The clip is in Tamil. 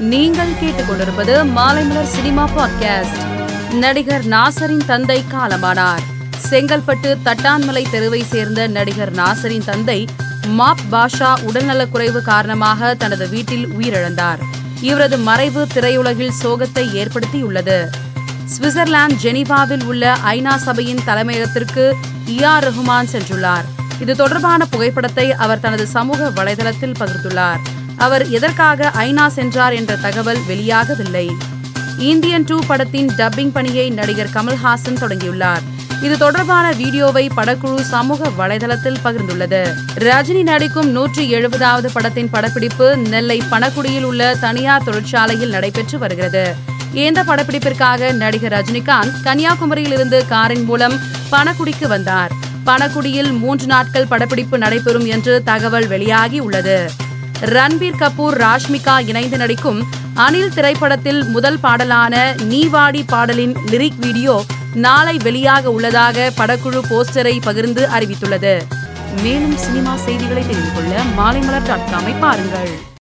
நீங்கள் கேட்டுக்கொண்டிருப்பது மாலைமலர் சினிமா பாட்காஸ்ட் நடிகர் நாசரின் தந்தை காலமானார். செங்கல்பட்டு தட்டான்மலை தெருவை சேர்ந்த நடிகர் நாசரின் தந்தை மாப் பாஷா உடல்நலக்குறைவு காரணமாக தனது வீட்டில் உயிரிழந்தார். இவரது மறைவு திரையுலகில் சோகத்தை ஏற்படுத்தியுள்ளது. சுவிட்சர்லாந்து ஜெனீவாவில் உள்ள ஐநா சபையின் தலைமையகத்திற்கு இஆர் ரஹ்மான் சென்றுள்ளார். இது தொடர்பான புகைப்படத்தை அவர் தனது சமூக வலைதளத்தில் பகிர்ந்துள்ளார். அவர் எதற்காக ஐநா சென்றார் என்ற தகவல் வெளியாகவில்லை. இந்தியன் டூ படத்தின் டப்பிங் பணியை நடிகர் கமல்ஹாசன் தொடங்கியுள்ளார். இது தொடர்பான வீடியோவை படக்குழு சமூக வலைதளத்தில் பகிர்ந்துள்ளது. ரஜினி நடிக்கும் நூற்றி எழுபதாவது படத்தின் படப்பிடிப்பு நெல்லை பணக்குடியில் உள்ள தனியார் தொழிற்சாலையில் நடைபெற்று வருகிறது. இந்த படப்பிடிப்பிற்காக நடிகர் ரஜினிகாந்த் கன்னியாகுமரியில் இருந்து காரின் மூலம் பணக்குடிக்கு வந்தார். பணக்குடியில் மூன்று நாட்கள் படப்பிடிப்பு நடைபெறும் என்று தகவல் வெளியாகி உள்ளது. ரன்பீர் கபூர் ராஷ்மிகா இணைந்து நடிக்கும் அனில் திரைப்படத்தில் முதல் பாடலான நீவாடி பாடலின் லிரிக் வீடியோ நாளை வெளியாக உள்ளதாக படக்குழு போஸ்டரை பகிர்ந்து அறிவித்துள்ளது. மேலும் சினிமா செய்திகளை தெரிந்து கொள்ள மாலைமலர் டாட் காமை பாருங்கள்.